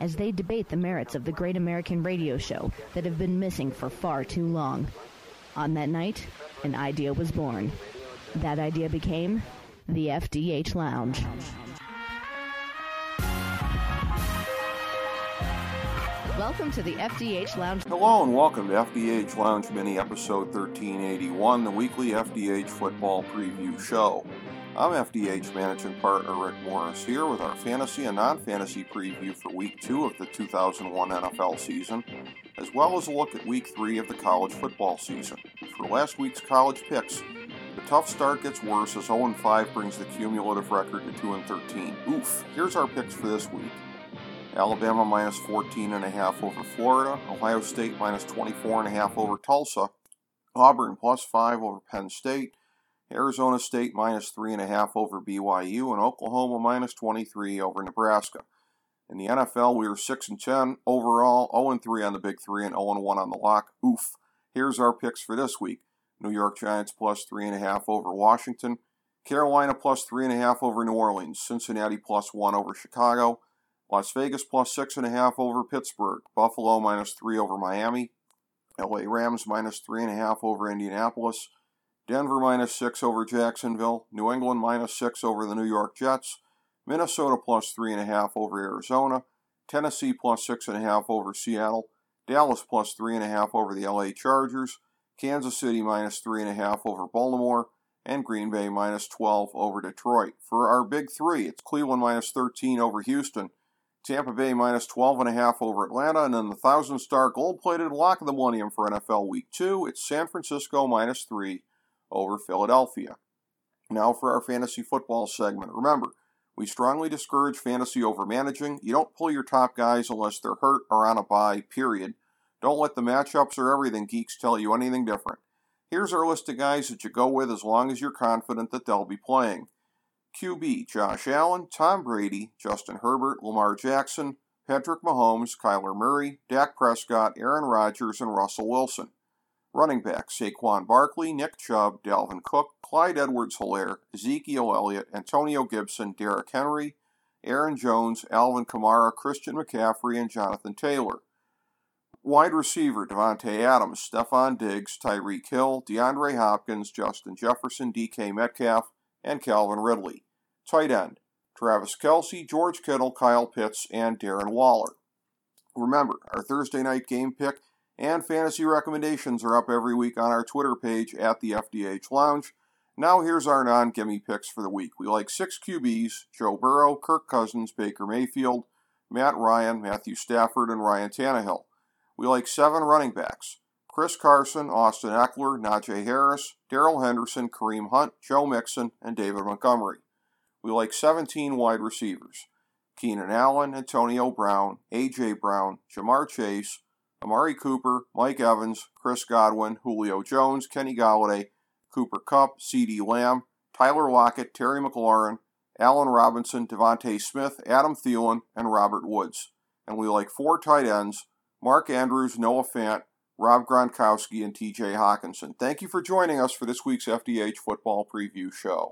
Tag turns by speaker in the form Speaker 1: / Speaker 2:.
Speaker 1: as they debate the merits of the great American radio show that have been missing for far too long. On that night, an idea was born. That idea became the FDH Lounge. Welcome to the FDH Lounge.
Speaker 2: Hello and welcome to FDH Lounge Mini episode 1381, the weekly FDH football preview show. I'm FDH Managing Partner Rick Morris here with our fantasy and non fantasy preview for week two of the 2001 NFL season, as well as a look at week three of the college football season. For last week's college picks, the tough start gets worse as 0 5 brings the cumulative record to 2 13. Oof. Here's our picks for this week. Alabama minus 14.5 over Florida, Ohio State minus 24.5 over Tulsa, Auburn plus 5 over Penn State, Arizona State minus 3.5 over BYU, and Oklahoma minus 23 over Nebraska. In the NFL, we are 6 and 10 overall, 0 and 3 on the Big Three, and 0 and 1 on the lock. Oof. Here's our picks for this week New York Giants plus 3.5 over Washington, Carolina plus 3.5 over New Orleans, Cincinnati plus 1 over Chicago, Las Vegas plus 6.5 over Pittsburgh, Buffalo minus 3 over Miami, LA Rams minus 3.5 over Indianapolis. Denver minus 6 over Jacksonville, New England minus 6 over the New York Jets, Minnesota plus 3.5 over Arizona, Tennessee plus 6.5 over Seattle, Dallas plus 3.5 over the LA Chargers, Kansas City minus 3.5 over Baltimore, and Green Bay minus 12 over Detroit. For our big three, it's Cleveland minus 13 over Houston, Tampa Bay minus 12.5 over Atlanta, and then the 1,000 star gold plated lock of the millennium for NFL Week 2, it's San Francisco minus 3 over Philadelphia. Now for our fantasy football segment. Remember, we strongly discourage fantasy over managing. You don't pull your top guys unless they're hurt or on a bye, period. Don't let the matchups or everything geeks tell you anything different. Here's our list of guys that you go with as long as you're confident that they'll be playing. QB Josh Allen, Tom Brady, Justin Herbert, Lamar Jackson, Patrick Mahomes, Kyler Murray, Dak Prescott, Aaron Rodgers, and Russell Wilson. Running backs Saquon Barkley, Nick Chubb, Dalvin Cook, Clyde Edwards Helaire, Ezekiel Elliott, Antonio Gibson, Derrick Henry, Aaron Jones, Alvin Kamara, Christian McCaffrey, and Jonathan Taylor. Wide receiver Davante Adams, Stefon Diggs, Tyreek Hill, DeAndre Hopkins, Justin Jefferson, DK Metcalf, and Calvin Ridley. Tight end Travis Kelce, George Kittle, Kyle Pitts, and Darren Waller. Remember, our Thursday night game pick and fantasy recommendations are up every week on our Twitter page at the FDH Lounge. Now here's our non-gimme picks for the week. We like six QBs: Joe Burrow, Kirk Cousins, Baker Mayfield, Matt Ryan, Matthew Stafford, and Ryan Tannehill. We like seven running backs: Chris Carson, Austin Ekeler, Najee Harris, Darrell Henderson, Kareem Hunt, Joe Mixon, and David Montgomery. We like 17 wide receivers: Keenan Allen, Antonio Brown, A.J. Brown, Ja'Marr Chase, Amari Cooper, Mike Evans, Chris Godwin, Julio Jones, Kenny Golladay, Cooper Kupp, CeeDee Lamb, Tyler Lockett, Terry McLaurin, Allen Robinson, DeVonta Smith, Adam Thielen, and Robert Woods. And we like four tight ends Mark Andrews, Noah Fant, Rob Gronkowski, and TJ Hockenson. Thank you for joining us for this week's FDH Football Preview Show.